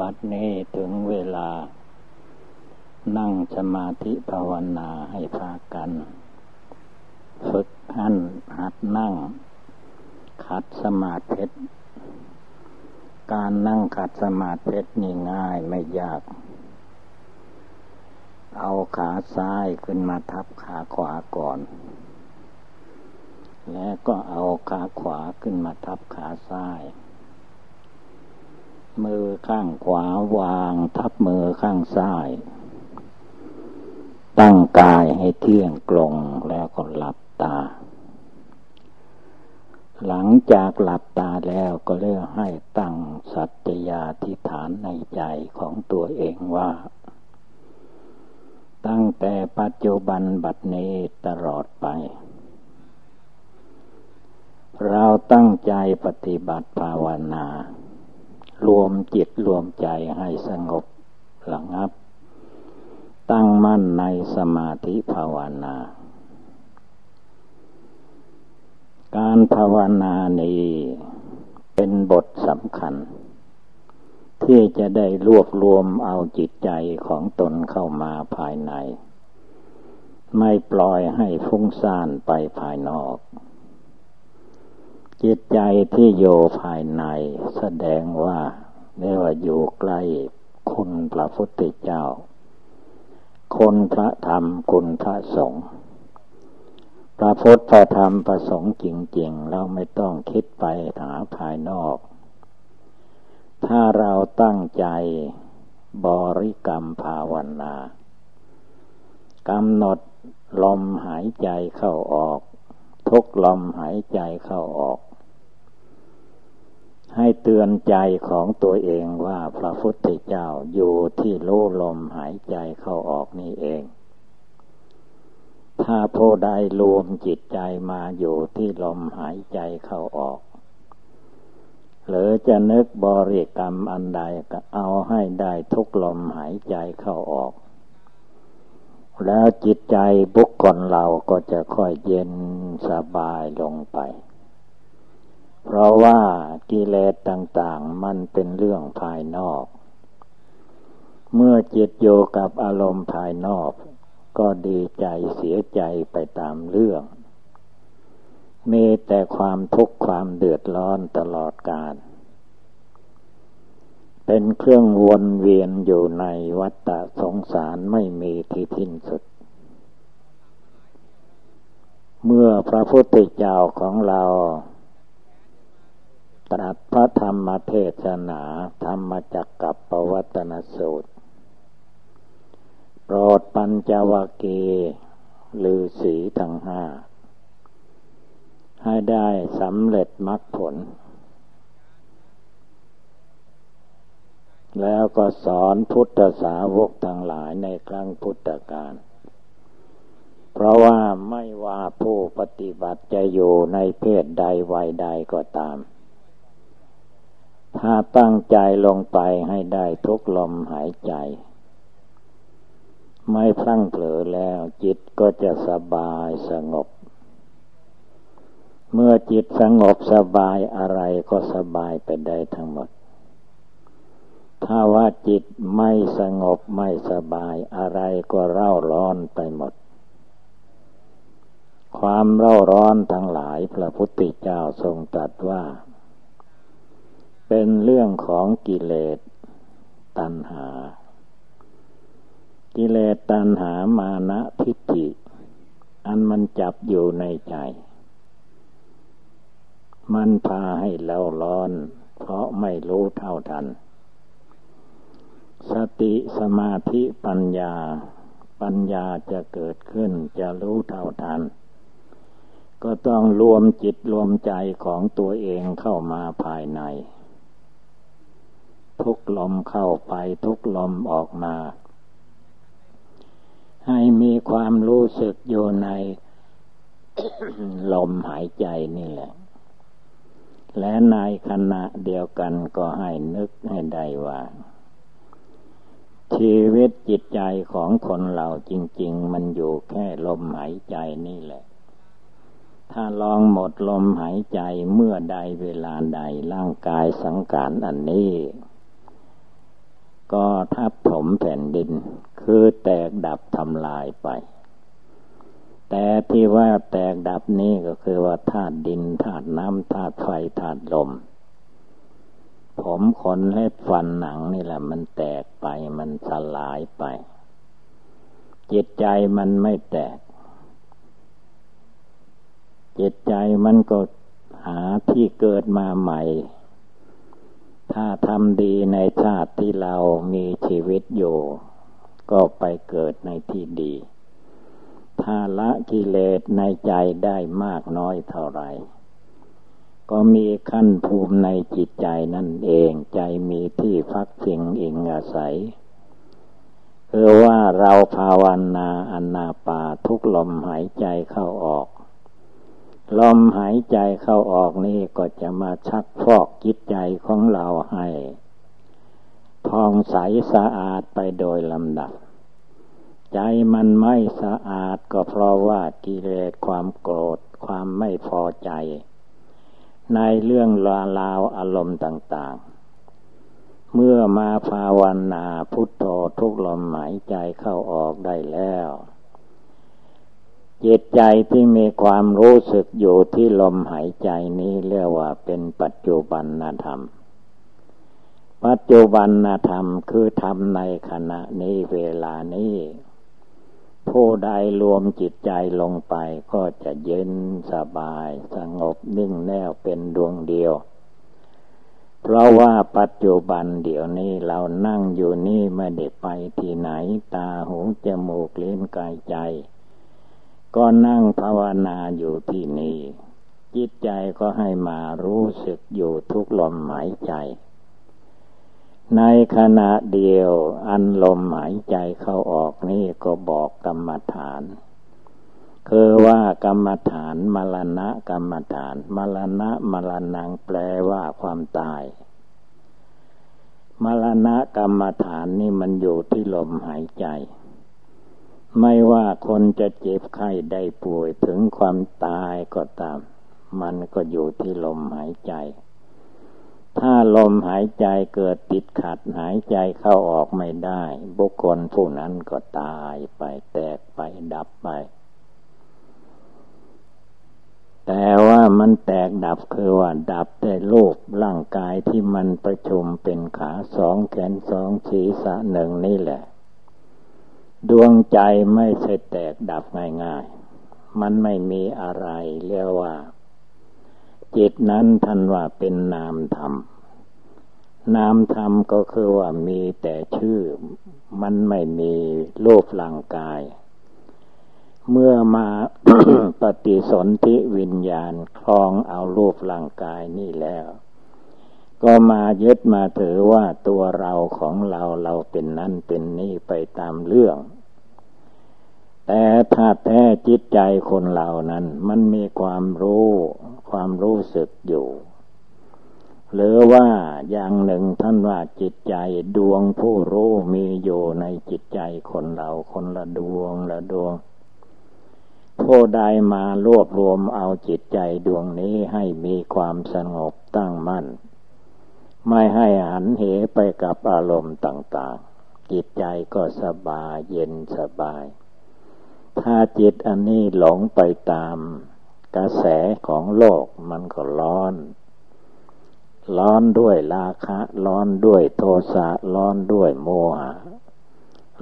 บัดนี้ถึงเวลา นั่งสมาธิภาวนาให้พากัน ฝึกหันหัดนั่ง ขัดสมาธิการนั่งขัดสมาธินี่ง่ายไม่ยาก เอาขาซ้ายขึ้นมาทับขาขวาก่อน แล้วก็เอาขาขวาขึ้นมาทับขาซ้าย มือข้างขวาวาง ทับมือข้างซ้าย ตั้งกายให้เที่ยงกลงแล้วก็หลับตา หลังจากหลับตาแล้วก็เรียกให้ตั้งสัตยาธิฐานในใจของตัวเองว่า ตั้งแต่ปัจจุบันบัดนี้ตลอดไปเราตั้งใจปฏิบัติภาวนา รวมจิตรวมใจให้สงบระงับ ตั้งมั่นในสมาธิภาวนา การภาวนานี้เป็นบทสำคัญ ที่จะได้รวบรวมเอาจิตใจของตนเข้ามาภายใน ไม่ปล่อยให้ฟุ้งซ่านไปภายนอก จิตใจที่อยู่ภายในแสดงว่าเรียกว่าอยู่ใกล้คุณพระพุทธเจ้าคนพระธรรมคุณพระสงฆ์พระพุทธพระธรรมพระสงฆ์จริง ๆ เราไม่ต้องคิดไปหาภายนอก ถ้าเราตั้งใจบริกรรมภาวนากำหนดลมหายใจเข้าออก ทุกลมหายใจเข้าออก ให้เตือนใจของตัวเองว่าพระพุทธเจ้าอยู่ที่โลลมหายใจเข้าออกนี่เอง ถ้าผู้ใดรวมจิตใจมาอยู่ที่ลมหายใจเข้าออก หรือจะนึกบริกรรมอันใดก็เอาให้ได้ทุกลมหายใจเข้าออก แล้วจิตใจบุคคลเราก็จะค่อยเย็นสบายลงไป เพราะว่ากิเลสต่างๆ มันเป็นเรื่องภายนอก เมื่อจิตโยกับอารมณ์ภายนอก ก็ดีใจเสียใจไปตามเรื่อง มีแต่ความทุกข์ความเดือดร้อนตลอดกาลเป็นเครื่องวนเวียนอยู่ในวัฏฏะสงสารไม่มีที่ทิ้นสุด เมื่อพระพุทธเจ้าของเรา ตรัสพระธรรมเทศนา ธรรมจักกับปวัตนสูตร โปรดปัญจวกีลือสีทั้งห้า ให้ได้สำเร็จมรรคผล แล้วก็สอนพุทธสาวกทั้งหลายในครั้งพุทธกาลเพราะว่าไม่ว่าผู้ปฏิบัติจะอยู่ในเพศใดวัยใดก็ตาม ถ้าตั้งใจลงไปให้ได้ทุกลมหายใจ ไม่พลั้งเผลอแล้วจิตก็จะสบายสงบ เมื่อจิตสงบสบายอะไรก็สบายไปได้ทั้งหมด ถ้าว่าจิตไม่สงบไม่สบายอะไรก็เร่าร้อนไปหมด ความเร่าร้อนทั้งหลายพระพุทธเจ้าทรงตรัสว่า เป็นเรื่องของกิเลสตัณหา กิเลสตัณหามานะทิฏฐิ อันมันจับอยู่ในใจ มันพาให้เราร้อน เพราะไม่รู้เท่าทัน สติสมาธิปัญญา ปัญญาจะเกิดขึ้นจะรู้เท่าทัน ก็ต้องรวมจิตรวมใจของตัวเองเข้ามาภายใน ทุกลมเข้าไปทุกลมออกมา ให้มีความรู้สึกอยู่ในลมหายใจนี่แหละ และในขณะเดียวกันก็ให้นึกให้ได้ว่า ชีวิตจิตใจของคนเราจริง ๆ มันอยู่แค่ลมหายใจนี่แหละ ถ้าลองหมดลมหายใจเมื่อใดเวลาใดร่างกายสังขารอันนี้ ก็ทับถมแผ่นดิน คือแตกดับทำลายไป แต่ที่ว่าแตกดับนี้ก็คือว่าธาตุดินธาตุน้ำธาตุไฟธาตุลม ผมขนเล็บฟันหนังนี่แหละ มันแตกไปมันสลายไป จิตใจมันไม่แตก จิตใจมันก็หาที่เกิดมาใหม่ ถ้าทำดีในชาติที่เรามีชีวิตอยู่ ก็ไปเกิดในที่ดี ถ้าละกิเลสในใจได้มากน้อยเท่าไรก็มีขั้นภูมิในจิตใจนั่นเองใจมีที่พักพิงอิงอาศัย คือว่าเราภาวนาอนาปาทุกลมหายใจเข้าออก ลมหายใจเข้าออกนี่ก็จะมาชักฟอกจิตใจของเราให้พองใสสะอาดไปโดยลำดับ ใจมันไม่สะอาดก็เพราะว่ากิเลสความโกรธความไม่พอใจ ในเรื่องลาลาวอารมณ์ต่างๆ เมื่อมาภาวนาพุทโธทุกลมหายใจเข้าออกได้แล้ว จิตใจที่มีความรู้สึกอยู่ที่ลมหายใจนี้เรียกว่าเป็นปัจจุบันธรรม ปัจจุบันธรรมคือธรรมในขณะนี้เวลานี้ ผู้ใดรวมจิตใจลงไปก็จะเย็นสบายสงบนิ่งแน่วเป็นดวงเดียว เพราะว่าปัจจุบันเดี๋ยวนี้เรานั่งอยู่นี่ไม่ได้ไปที่ไหนตาหูจมูกลิ้นกายใจ ก็นั่งภาวนาอยู่ที่นี่ จิตใจก็ให้มารู้สึกอยู่ทุกลมหายใจ ในขณะเดียวอันลมหายใจเข้าออกนี่ก็บอกกรรมฐานคือว่ากรรมฐานมรณะกรรมฐานมรณะมรณังแปลว่าความตาย มรณะกรรมฐานนี่มันอยู่ที่ลมหายใจ ไม่ว่าคนจะเจ็บไข้ได้ป่วยถึงความตายก็ตาม มันก็อยู่ที่ลมหายใจ ถ้าลมหายใจเกิดติดขัดหายใจเข้าออกไม่ได้ บุคคลผู้นั้นก็ตายไปแตกไปดับไป แต่ว่ามันแตกดับคือว่าดับแต่โลกร่างกายที่มันประชุมเป็นขาสองแขนสองศีรษะหนึ่งนี่แหละ ดวงใจไม่ใช่แตกดับง่ายๆ มันไม่มีอะไรเรียกว่า จิตนั้นท่านว่าเป็นนามธรรม นามธรรมก็คือว่ามีแต่ชื่อ มันไม่มีรูปร่างกาย เมื่อมาปฏิสนธิวิญญาณคลองเอารูปร่างกายนี่แล้ว ก็มายึดมาถือว่าตัวเราของเราเราเป็นนั่นเป็นนี่ไปตามเรื่อง แต่ถ้าแท้จิตใจคนเหล่านั้น มันมีความรู้ความรู้สึกอยู่ หรือว่าอย่างหนึ่งท่านว่าจิตใจดวงผู้รู้มีอยู่ในจิตใจคนเราคนละดวงละดวงผู้ใดมารวบรวมเอาจิตใจดวงนี้ให้มีความสงบตั้งมั่น ไม่ให้หันเหไปกับอารมณ์ต่าง ๆ จิตใจก็สบายเย็นสบาย ถ้าจิตอันนี้หลงไปตามกระแสของโลกมันก็ร้อน ร้อนด้วยราคะ ร้อนด้วยโทสะ ร้อนด้วยโมหะ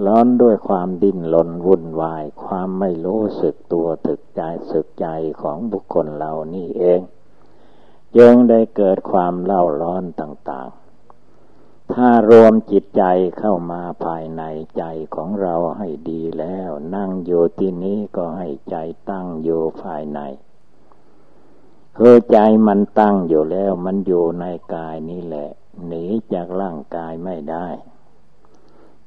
ร้อนด้วยความดิ้นรนวุ่นวาย ความไม่รู้สึกตัวถึกใจสึกใจของบุคคลเหล่านี้เอง จึงได้เกิดความเล่าร้อนต่างๆ ถ้ารวมจิตใจเข้ามาภายในใจของเราให้ดีแล้ว นั่งอยู่ที่นี้ก็ให้ใจตั้งอยู่ภายในคือใจมันตั้งอยู่แล้วมันอยู่ในกายนี้แหละ หนีจากร่างกายไม่ได้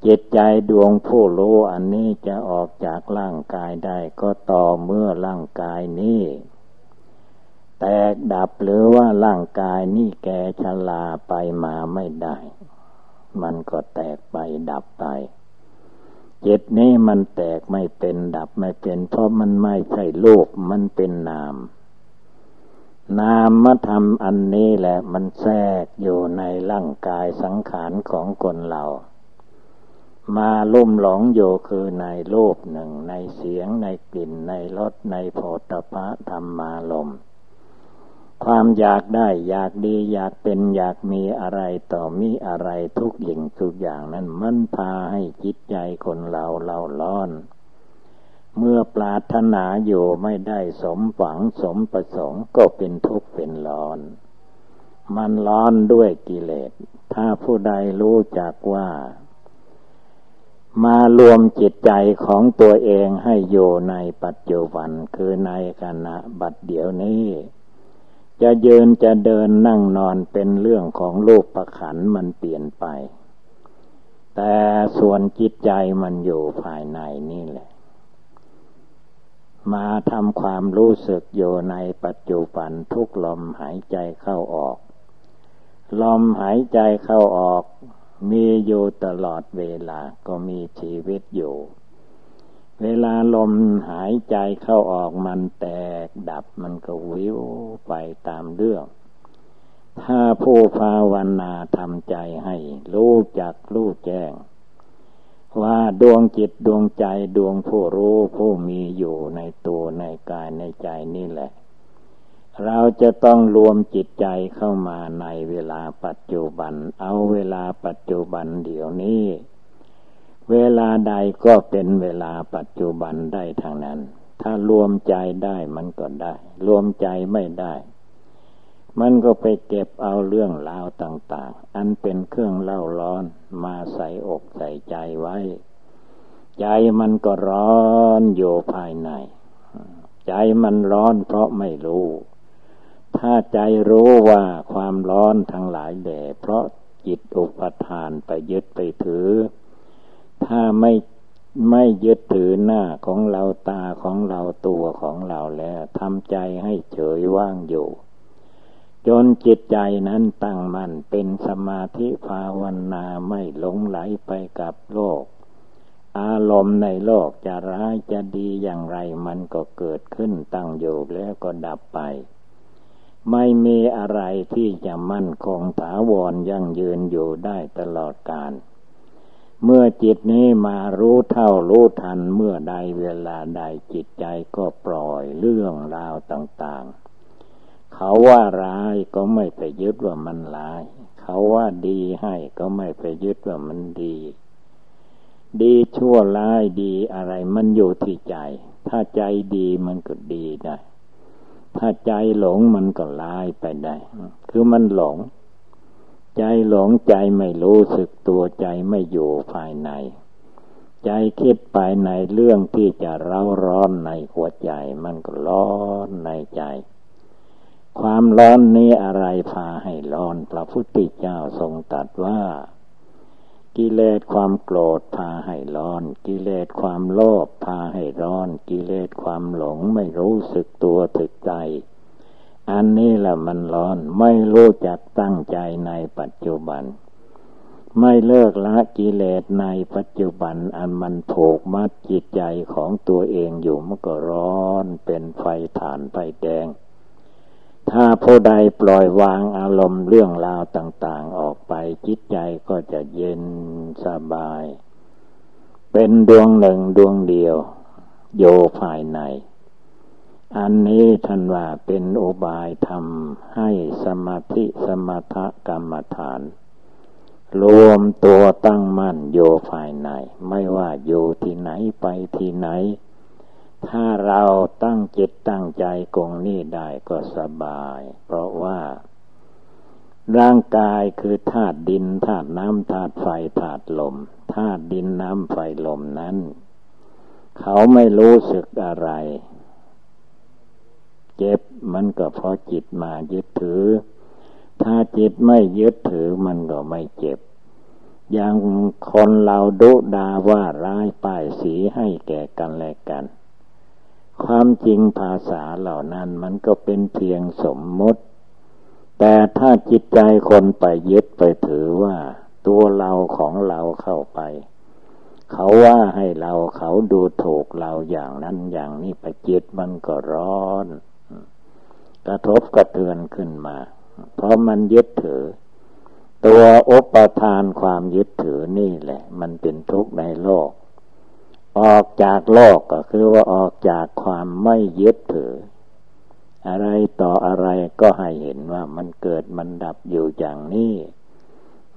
จิตใจดวงผู้รู้อันนี้จะออกจากร่างกายได้ก็ต่อเมื่อร่างกายนี้ แตกดับหรือว่าร่างกายนี่แกชลาไปมาไม่ได้ มันก็แตกไปดับไป จิตนี้มันแตกไม่เป็นดับไม่เป็น เพราะมันไม่ใช่โลกมันเป็นนาม นามมาทำอันนี้แหละมันแทรกอยู่ในร่างกายสังขารของคนเรามาลุ่มหลงอยู่คือในรูปหนึ่งในเสียงในกลิ่นในรสในโผฏฐะธรรมาลม ความอยากได้อยากดีอยากเป็นอยากมีอะไรต่อมีอะไรทุกอย่างทุกอย่างนั้นมันพาให้จิตใจคนเราเราร้อน เมื่อปรารถนาอยู่ไม่ได้สมหวังสมประสงค์ก็เป็นทุกข์เป็นร้อน มันร้อนด้วยกิเลส ถ้าผู้ใดรู้จักว่า มารวมจิตใจของตัวเองให้อยู่ในปัจจุบันคือในขณะบัดเดี๋ยวนี้ จะยืนจะเดินนั่งนอนเป็นเรื่องของรูปประขันมันเปลี่ยนไป แต่ส่วนจิตใจมันอยู่ภายในนี่แหละ มาทำความรู้สึกอยู่ในปัจจุบันทุกลมหายใจเข้าออก ลมหายใจเข้าออก มีอยู่ตลอดเวลาก็มีชีวิตอยู่ เวลาลมหายใจเข้าออกมันแตกดับมันก็วิวไปตามเรื่อง ถ้าผู้ภาวนาทำใจให้รู้จักรู้แจ้ง ว่าดวงจิตดวงใจดวงผู้รู้ผู้มีอยู่ในตัวในกายในใจนี่แหละ เราจะต้องรวมจิตใจเข้ามาในเวลาปัจจุบัน เอาเวลาปัจจุบันเดี๋ยวนี้ เวลาใดก็เป็นเวลาปัจจุบันได้ทางนั้น ถ้ารวมใจได้มันก็ได้ รวมใจไม่ได้ มันก็ไปเก็บเอาเรื่องราวต่าง ๆ อันเป็นเครื่องเล่าร้อนมาใส่อกใส่ใจไว้ ใจมันก็ร้อนอยู่ภายใน ใจมันร้อนเพราะไม่รู้ ถ้าใจรู้ว่าความร้อนทั้งหลายแด่เพราะจิตอุปทานไปยึดไปถือ ถ้าไม่ไม่ยึดถือหน้าของเราตาของเราตัวของเราแล้วทำใจให้เฉยว่างอยู่ จนจิตใจนั้นตั้งมั่นเป็นสมาธิภาวนาไม่หลงไหลไปกับโลก อารมณ์ในโลกจะร้ายจะดีอย่างไรมันก็เกิดขึ้นตั้งอยู่แล้วก็ดับไป ไม่มีอะไรที่จะมั่นคงถาวรยั่งยืนอยู่ได้ตลอดกาล เมื่อจิตนี้มารู้เท่ารู้ทันเมื่อใดเวลาใดจิตใจก็ปล่อยเรื่องราวต่างๆ เขาว่าร้ายก็ไม่ไปยึดว่ามันร้าย เขาว่าดีให้ก็ไม่ไปยึดว่ามันดี ดีชั่วร้ายดีอะไรมันอยู่ที่ใจ ถ้าใจดีมันก็ดีได้ ถ้าใจหลงมันก็ลายไปได้ คือมันหลง ใจหลงใจไม่รู้สึกตัวใจไม่อยู่ภายใน ใจคิดไปในเรื่องที่จะเร้าร้อนในหัวใจ มันก็ร้อนในใจ ความร้อนนี้อะไรพาให้ร้อนพระพุทธเจ้าทรงตรัสว่า กิเลสความโกรธพาให้ร้อน กิเลสความโลภพาให้ร้อน กิเลสความหลงไม่รู้สึกตัวถึกใจ อันนี้แหละมันร้อนไม่รู้จักตั้งใจในปัจจุบัน ไม่เลิกละกิเลสในปัจจุบันอันมันผูกมัดจิตใจของตัวเองอยู่มันก็ร้อนเป็นไฟฐานไฟแดง ถ้าผู้ใดปล่อยวางอารมณ์เรื่องราวต่างๆออกไปจิตใจก็จะเย็นสบาย เป็นดวงหนึ่งดวงเดียว โยภายใน อันนี้ท่านว่าเป็นอุบายทำให้สมาธิสมถกรรมฐาน รวมตัวตั้งมั่นโยภายใน ไม่ว่าอยู่ที่ไหนไปที่ไหน ถ้าเราตั้งจิตตั้งใจกงนี้ได้ก็สบาย เพราะว่า ร่างกายคือธาตุดินธาตุน้ำธาตุไฟธาตุลมธาตุดินน้ำไฟลมนั้น เขาไม่รู้สึกอะไร เจ็บ มันก็เพราะจิตมายึดถือ ถ้าจิตไม่ยึดถือมันก็ไม่เจ็บ อย่างคนเราดุดาว่าร้ายป้ายสีให้แก่กันและกัน ความจริงภาษาเหล่านั้นมันก็เป็นเพียงสมมติ แต่ถ้าจิตใจคนไปยึดไปถือว่า ตัวเราของเราเข้าไปเขาว่าให้เราเขาดูถูกเราอย่างนั้นอย่างนี้ไปจิตมันก็ร้อน กระทบกระเทือนขึ้นมา เพราะมันยึดถือ ตัวอุปทานความยึดถือนี่แหละ มันเป็นทุกข์ในโลก ออกจากโลกก็คือว่าออกจากความไม่ยึดถือ อะไรต่ออะไรก็ให้เห็นว่ามันเกิดมันดับอยู่อย่างนี้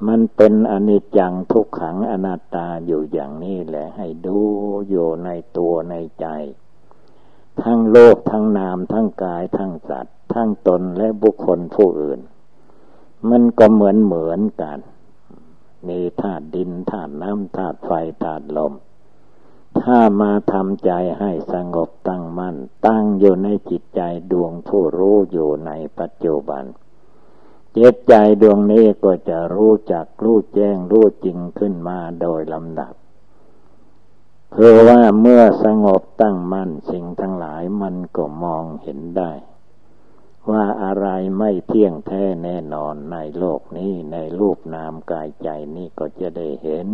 มันเป็นอนิจจังทุกขังอนัตตาอยู่อย่างนี้แหละให้ดูอยู่ในตัวในใจ ทั้งโลกทั้งนาม ทั้งกาย ทั้งสัตว์ ทั้งตนและบุคคลผู้อื่น มันก็เหมือนเหมือนกันมีธาตุดินธาตุน้ำธาตุไฟธาตุลม ถ้ามาทำใจให้สงบตั้งมัน่น ตั้งอยู่ในจิตใจดวงผู้รู้อยู่ในปัจจุบัน เจตใจดวงนี้ก็จะรู้จักรู้แจ้งรู้จริงขึ้นมาโดยลำดับ เพราะว่าเมื่อสงบตั้งมั่นสิ่งทั้งหลายมันก็มองเห็นได้ ว่าอะไรไม่เที่ยงแท้แน่นอนในโลกนี้ในรูปนามกายใจนี้ก็จะได้เห็น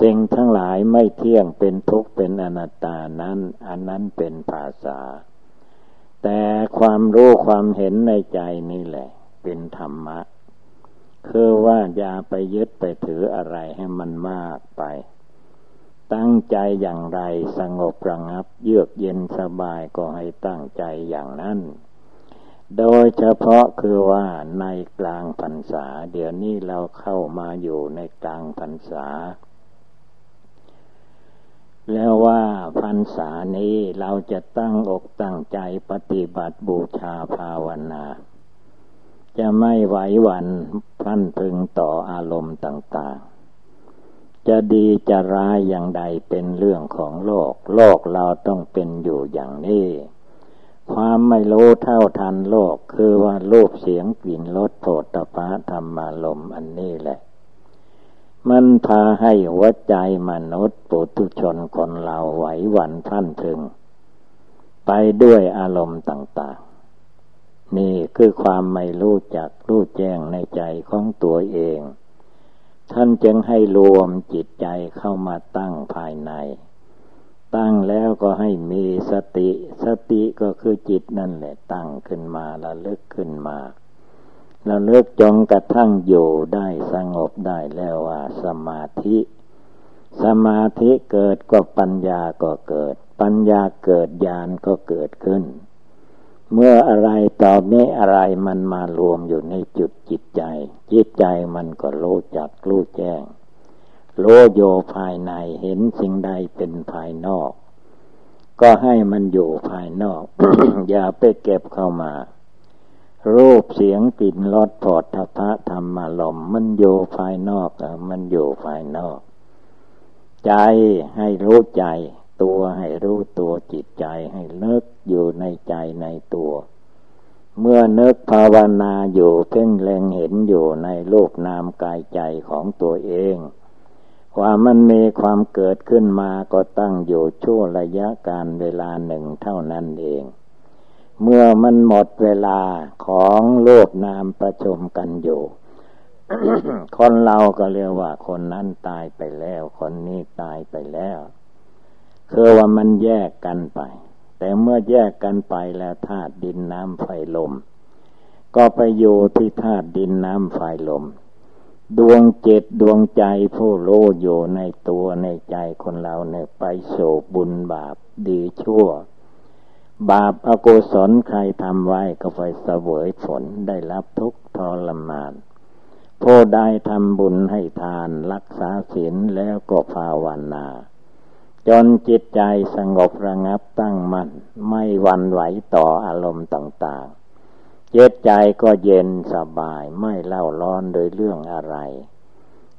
สิ่งทั้งหลายไม่เที่ยงเป็นทุกข์เป็นอนัตตานั้น อันนั้นเป็นภาษา แต่ความรู้ความเห็นในใจนี่แหละ เป็นธรรมะ คือว่าอย่าไปยึดไปถืออะไรให้มันมากไป ตั้งใจอย่างไรสงบระงับ เยือกเย็นสบายก็ให้ตั้งใจอย่างนั้น โดยเฉพาะคือว่าในกลางพรรษา เดี๋ยวนี้เราเข้ามาอยู่ในกลางพรรษา แล้วว่าพรรษานี้เราจะตั้งอกตั้งใจปฏิบัติบูชาภาวนาจะไม่ไหวหวันพันพึงต่ออารมณ์ต่าง ๆ จะดีจะร้ายอย่างใดเป็นเรื่องของโลก โลกเราต้องเป็นอยู่อย่างนี้ ความไม่รู้เท่าทันโลกคือว่ารูปเสียงกลิ่นรสโผฏฐะธรรมารมอันนี้แหละ มันพาให้หัวใจมนุษย์ปุถุชนคนเราไหวหวั่นท่านถึง ไปด้วยอารมณ์ต่างๆ นี่คือความไม่รู้จักรู้แจ้งในใจของตัวเอง ท่านจึงให้รวมจิตใจเข้ามาตั้งภายใน ตั้งแล้วก็ให้มีสติ สติก็คือจิตนั่นแหละตั้งขึ้นมาละลึกขึ้นมาละลึกจงกระทั่งอยู่ได้สงบได้แล้วว่าสมาธิ สมาธิเกิดก็ปัญญาก็เกิด ปัญญาเกิดญาณก็เกิดขึ้น เมื่ออะไรต่อนี้อะไรมันมารวมอยู่ในจุดจิตใจ จิตใจมันก็รู้จักรู้แจ้งโลโยภายในเห็นสิ่งใดเป็นภายนอก ก็ให้มันอยู่ภายนอก อย่าไปเก็บเข้ามา รูปเสียงกลิ่นรสผดทพะธรรมลมมันอยู่ภายนอกมันอยู่ภายนอก ใจให้รู้ใจ ตัวให้รู้ตัวจิตใจให้นึก อยู่ในใจในตัว เมื่อนึกภาวนาอยู่เพ่งแรงเห็นอยู่ในรูปนามกายใจของตัวเองว่ามันมีความเกิดขึ้นมาก็ตั้งอยู่ชั่วระยะการเวลาหนึ่งเท่านั้นเอง เมื่อมันหมดเวลาของโลกนามประชุมกันอยู่ คนเราก็เรียกว่าคนนั้นตายไปแล้ว คนนี้ตายไปแล้ว คือว่ามันแยกกันไป แต่เมื่อแยกกันไปแล้วธาตุดินน้ำไฟลม ก็ไปอยู่ที่ธาตุดินน้ำไฟลม ดวงเจตดวงใจผู้โลอยู่ในตัวในใจคนเราเนี่ยไปโศบุญบาปดีชั่ว บาปอากุศลใครทำไว้ก็ไปเสวยผลได้รับทุกทรมานผู้ได้ทำบุญให้ทานรักษาศีลแล้วก็ภาวนา จนจิตใจสงบระงับตั้งมัน่นไม่วันไหวต่ออารมณ์ต่างๆ จิตใจก็เย็นสบายไม่เล่าร้อนโดยเรื่องอะไร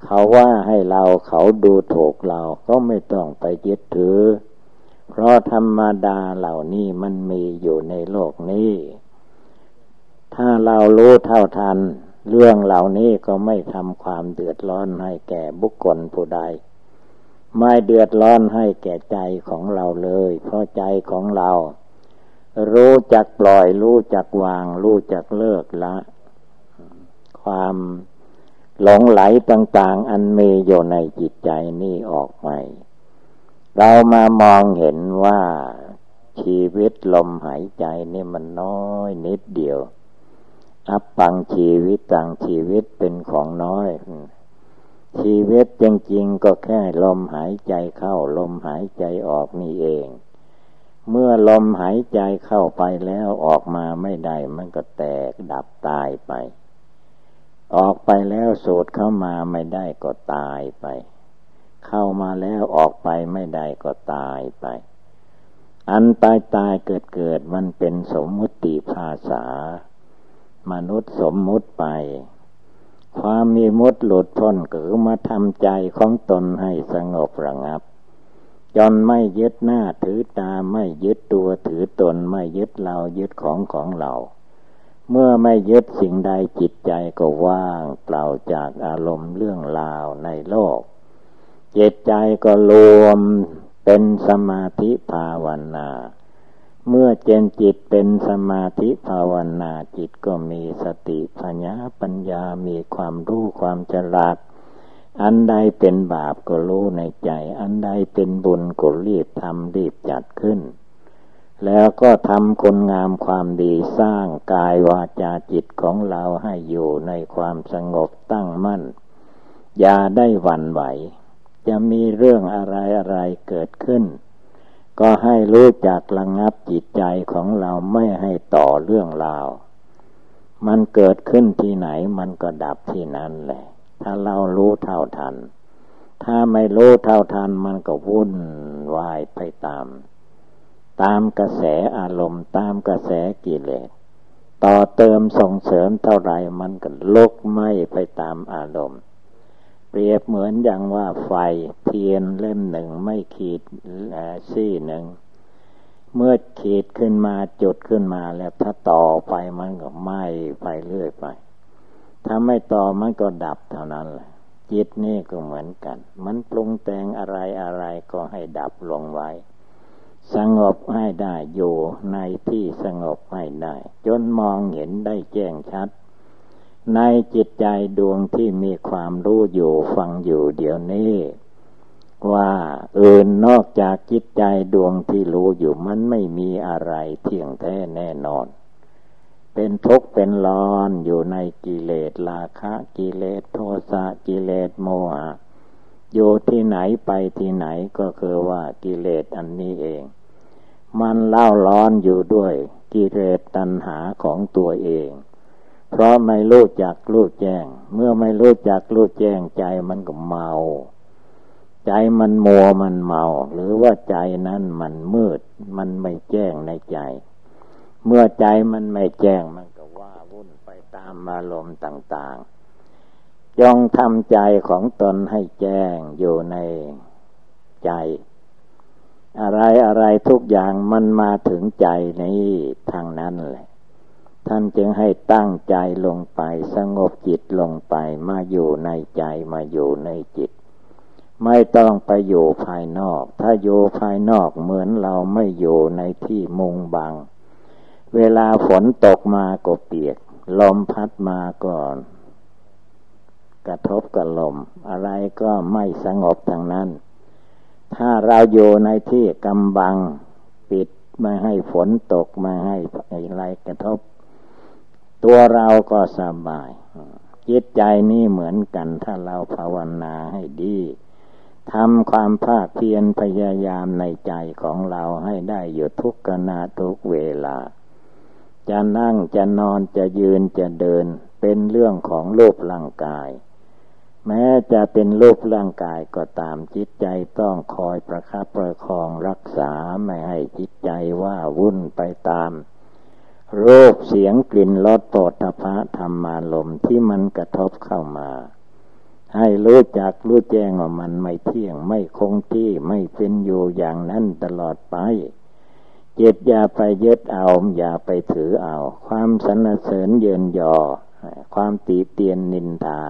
เขาว่าให้เราเขาดูถูกเราก็ไม่ต้องไปยึดถือ เพราะธรรมดาเหล่านี้มันมีอยู่ในโลกนี้ ถ้าเรารู้เท่าทัน เรื่องเหล่านี้ก็ไม่ทำความเดือดร้อนให้แก่บุคคลผู้ใด ไม่เดือดร้อนให้แก่ใจของเราเลย เพราะใจของเรา รู้จักปล่อย รู้จักวาง รู้จักเลิกละ ความหลงไหลต่างๆ อันมีอยู่ในจิตใจนี่ออกไปเรามามองเห็นว่าชีวิตลมหายใจนี่มันน้อยนิดเดียว อัปปังชีวิตต่างชีวิตเป็นของน้อย ชีวิตจริง ๆ ก็แค่ลมหายใจเข้า ลมหายใจออกนี่เอง เมื่อลมหายใจเข้าไปแล้วออกมาไม่ได้ มันก็แตกดับตายไป ออกไปแล้วสูดเข้ามาไม่ได้ก็ตายไป เข้ามาแล้วออกไปไม่ได้ก็ตายไป อันตายตายเกิดเกิดมันเป็นสมมุติภาษามนุษย์สมมุติไป ความมีมุดหลุดพ้นก็คือมาทำใจของตนให้สงบระงับ จนไม่ยึดหน้าถือตาไม่ยึดตัวถือตนไม่ยึดเรายึดของของเรา เมื่อไม่ยึดสิ่งใดจิตใจก็ว่างเปล่าจากอารมณ์เรื่องราวในโลก จิตใจก็รวมเป็นสมาธิภาวนา เมื่อเจนจิตเป็นสมาธิภาวนาจิตก็มีสติปัญญาปัญญามีความรู้ความฉลาด อันใดเป็นบาปก็รู้ในใจ อันใดเป็นบุญก็รีบทำรีบจัดขึ้น แล้วก็ทำคนงามความดีสร้างกายวาจาจิตของเราให้อยู่ในความสงบตั้งมั่น อย่าได้หวั่นไหว จะมีเรื่องอะไรอะไรเกิดขึ้น ก็ให้รู้จักระงงับจิตใจของเราไม่ให้ต่อเรื่องราว มันเกิดขึ้นที่ไหนมันก็ดับที่นั่นแหละ ถ้าเรารู้เท่าทัน ถ้าไม่รู้เท่าทันมันก็วุ่นวายไปตาม ตามกระแสอารมณ์ตามกระแสกิเลส ต่อเติมส่งเสริมเท่าไรมันก็ลุกไหมไปตามอารมณ์ เปรียบเหมือนอย่างว่าไฟเทียนเล่มหนึ่งไม่ขีดซี่หนึ่ง เมื่อขีดขึ้นมาจุดขึ้นมาแล้วถ้าต่อไปมันก็ไหม้ไปเรื่อยไป ถ้าไม่ต่อมันก็ดับเท่านั้นแหละจิตนี่ก็เหมือนกัน มันปรุงแต่งอะไรอะไรก็ให้ดับลงไว้ สงบให้ได้อยู่ในที่สงบให้ได้ จนมองเห็นได้แจ้งชัด ในจิตใจดวงที่มีความรู้อยู่ฟังอยู่เดี๋ยวนี้ ว่าอื่นนอกจากจิตใจดวงที่รู้อยู่มันไม่มีอะไรเที่ยงแท้แน่นอน เป็นทุกข์เป็นร้อนอยู่ในกิเลสราคะกิเลสโทสะกิเลสโมหะอยู่ที่ไหนไปที่ไหนก็คือว่ากิเลสอันนี้เอง มันเล่าร้อนอยู่ด้วยกิเลสตัณหาของตัวเอง เพราะไม่รู้จักรู้แจ้ง เมื่อไม่รู้จักรู้แจ้งใจมันก็เมา ใจมันมัวมันเมา หรือว่าใจนั้นมันมืด มันไม่แจ้งในใจ เมื่อใจมันไม่แจ้งมันก็ว่าวุ่นไปตามอารมณ์ต่าง ๆ จงทำใจของตนให้แจ้งอยู่ในใจ อะไรอะไรทุกอย่างมันมาถึงใจนี้ทางนั้นแหละ ท่านจึงให้ตั้งใจลงไป สงบจิตลงไปมาอยู่ในใจมาอยู่ในจิต ไม่ต้องไปอยู่ภายนอก ถ้าอยู่ภายนอกเหมือนเราไม่อยู่ในที่มุงบัง เวลาฝนตกมาก็เปียก ลมพัดมาก่อน กระทบกับลม อะไรก็ไม่สงบทางนั้น ถ้าเราอยู่ในที่กำบัง ปิดไม่ให้ฝนตกไม่ให้อะไรกระทบ ตัวเราก็สบาย จิตใจนี่เหมือนกัน ถ้าเราภาวนาให้ดีทำความภาคเพียรพยายามในใจของเราให้ได้อยู่ทุกขณะทุกเวลา จะนั่งจะนอนจะยืนจะเดิน เป็นเรื่องของรูปร่างกาย แม้จะเป็นรูปร่างกายก็ตามจิตใจต้องคอยประคับประคองรักษาไม่ให้จิตใจว่าวุ่นไปตาม รูปเสียงกลิ่นรสโปฏฐะธรรมารมที่มันกระทบเข้ามา ให้รู้จักรู้แจ้งว่ามันไม่เที่ยงไม่คงที่ไม่เป็นอยู่อย่างนั้นตลอดไปเจ็ดอย่าไปยึดเอา อย่าไปถือเอา ความสรรเสริญเยินยอ ความตีเตียนนินทา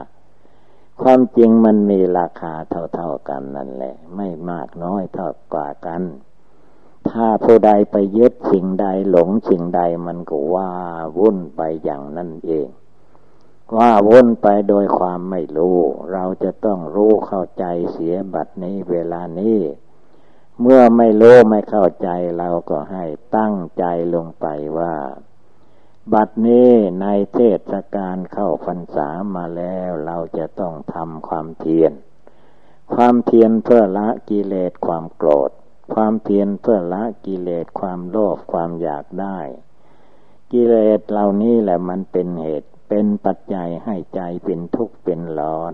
ความจริงมันมีราคาเท่าๆกันนั่นแหละ ไม่มากน้อยเท่ากว่ากัน ถ้าผู้ใดไปยึดสิ่งใดหลงสิ่งใดมันก็ว่าวุ่นไปอย่างนั่นเอง ว่าวุ่นไปโดยความไม่รู้ เราจะต้องรู้เข้าใจเสียบัดนี้เวลานี้เมื่อไม่รู้ไม่เข้าใจเราก็ให้ตั้งใจลงไปว่า บัดนี้ในเทศกาลเข้าพรรษามาแล้วเราจะต้องทำความเพียรความเพียรเพื่อละกิเลสความโกรธ ความเพียรเพื่อละกิเลสความโลภความอยากได้ กิเลสเหล่านี้แหละมันเป็นเหตุเป็นปัจจัยให้ใจเป็นทุกข์เป็นร้อน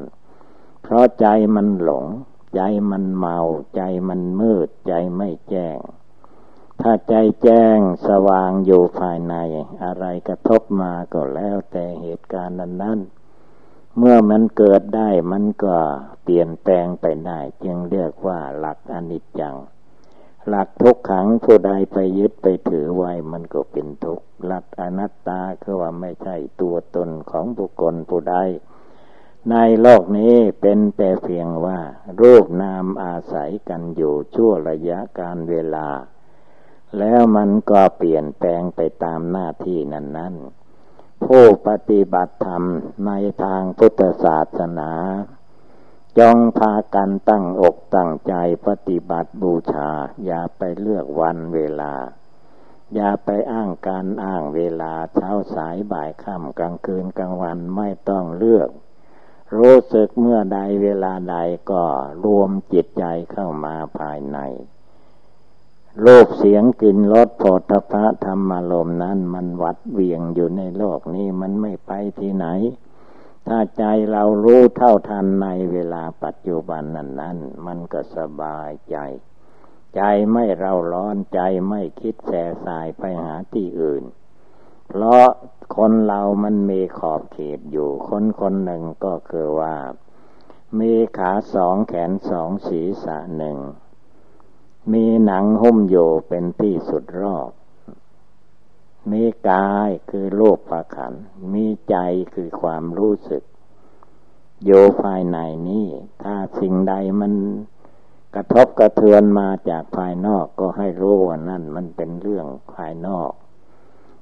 เพราะใจมันหลง ใจมันเมา ใจมันมืด ใจไม่แจ้ง ถ้าใจแจ้งสว่างอยู่ภายใน อะไรกระทบมาก็แล้วแต่เหตุการณ์นั้นนั้นเมื่อมันเกิดได้มันก็เปลี่ยนแปลงไปได้ จึงเรียกว่าหลักอนิจจัง หลักทุกขังผู้ใดไปยึดไปถือไว้มันก็เป็นทุกข์หลักอนัตตาคือว่าไม่ใช่ตัวตนของบุคคลผู้ใดในโลกนี้เป็นแต่เพียงว่า รูปนามอาศัยกันอยู่ชั่วระยะการเวลา แล้วมันก็เปลี่ยนแปลงไปตามหน้าที่นั้น ๆ ผู้ปฏิบัติธรรมในทางพุทธศาสนา จงพากันตั้งอกตั้งใจปฏิบัติบูชา อย่าไปเลือกวันเวลา อย่าไปอ้างการอ้างเวลาเช้าสายบ่ายค่ำกลางคืนกลางวันไม่ต้องเลือก รู้สึกเมื่อใดเวลาใดก็รวมจิตใจเข้ามาภายในโลกเสียงกลิ่นรสโผฏฐะธรรมารมนั้น มันวัดเวียงอยู่ในโลกนี้มันไม่ไปที่ไหน ถ้าใจเรารู้เท่าทันในเวลาปัจจุบันนั้นนั้นมันก็สบายใจ ใจไม่เร่าร้อนใจไม่คิดแสสายไปหาที่อื่น เพราะคนเรามันมีขอบเขตอยู่ คนคนหนึ่งก็คือว่า มีขาสองแขนสองศีรษะหนึ่ง มีหนังหุ้มอยู่เป็นที่สุดรอบ มีกายคือโลกประขัน มีใจคือความรู้สึก โยภายในนี้ ถ้าสิ่งใดมันกระทบกระเทือนมาจากภายนอกก็ให้รู้ว่านั่นมันเป็นเรื่องภายนอก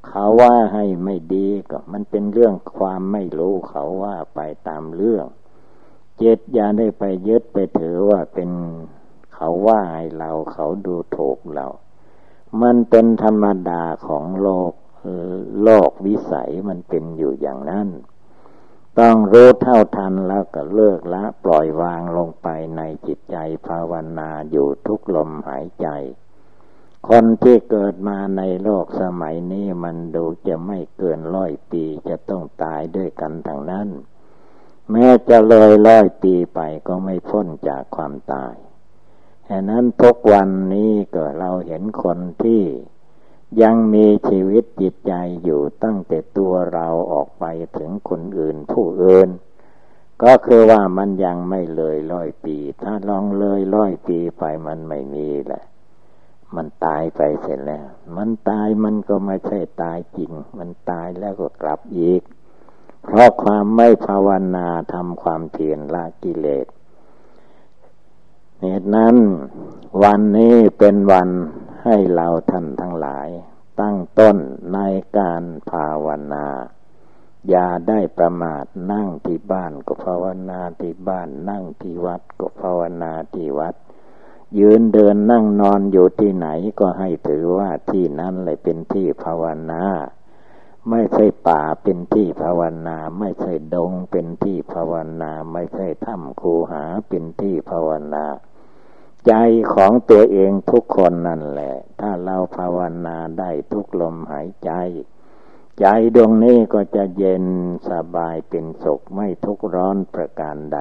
เขาว่าให้ไม่ดีก็มันเป็นเรื่องความไม่รู้เขาว่าไปตามเรื่อง เจตอย่าได้ไปยึดไปถือว่าเป็นเขาว่าให้เราเขาดูถูกเรา มันเป็นธรรมดาของโลกโลกวิสัยมันเป็นอยู่อย่างนั้น ต้องรู้เท่าทันแล้วก็เลิกละ ปล่อยวางลงไปในจิตใจภาวนาอยู่ทุกลมหายใจ คนที่เกิดมาในโลกสมัยนี้มันดูจะไม่เกินร้อยปีจะต้องตายด้วยกันทั้งนั้น แม้จะเลยร้อยปีไปก็ไม่พ้นจากความตาย ฉะนั้นทุกวันนี้ก็เราเห็นคนที่ยังมีชีวิตจิตใจอยู่ตั้งแต่ตัวเราออกไปถึงคนอื่นผู้อื่น ก็คือว่ามันยังไม่เลยร้อยปี ถ้าลองเลยร้อยปีไปมันไม่มีแหละมันตายไปเสร็จแล้ว มันตายมันก็ไม่ใช่ตายจริง มันตายแล้วก็กลับอีก เพราะความไม่ภาวนาทำความเพียรละกิเลส เหตุนั้น วันนี้เป็นวันให้เราท่านทั้งหลาย ตั้งต้นในการภาวนา อย่าได้ประมาทนั่งที่บ้านก็ภาวนาที่บ้าน นั่งที่วัดก็ภาวนาที่วัด ยืนเดินนั่งนอนอยู่ที่ไหนก็ให้ถือว่าที่นั้นเลยเป็นที่ภาวนาไม่ใช่ป่าเป็นที่ภาวนา ไม่ใช่ดงเป็นที่ภาวนา ไม่ใช่ถ้ำคูหาเป็นที่ภาวนา ใจของตัวเองทุกคนนั่นแหละ ถ้าเราภาวนาได้ทุกลมหายใจ ใจดวงนี้ก็จะเย็นสบายเป็นสุขไม่ทุกร้อนประการใด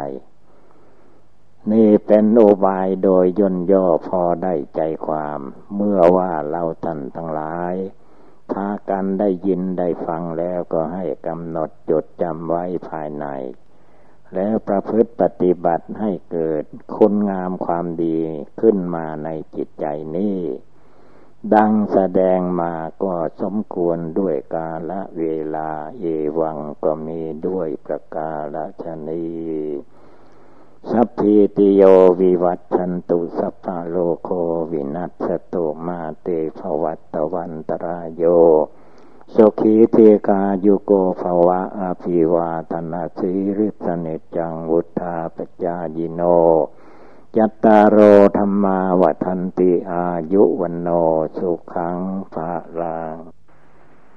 นี่เป็นโอบายโดยย่นย่อพอได้ใจความ เมื่อว่าเราท่านทั้งหลาย ถ้ากันได้ยินได้ฟังแล้วก็ให้กำหนดจดจำไว้ภายใน แล้วประพฤติปฏิบัติให้เกิดคุณงามความดีขึ้นมาในจิตใจนี้ ดังแสดงมาก็สมควรด้วยกาละเวลา เอวังก็มีด้วยประกาศชนีสัพพิติโยวิวัตชันตุสัพพะโลโควินัสตุมาเตภวัตวันตรายโย สุขีเทกายุโกภวะอาภิวาธนาสีริสเนจังวุธาปจายิโนยัตตารโอธรรมาวัทันติอายุวันโนสุขังภาลัง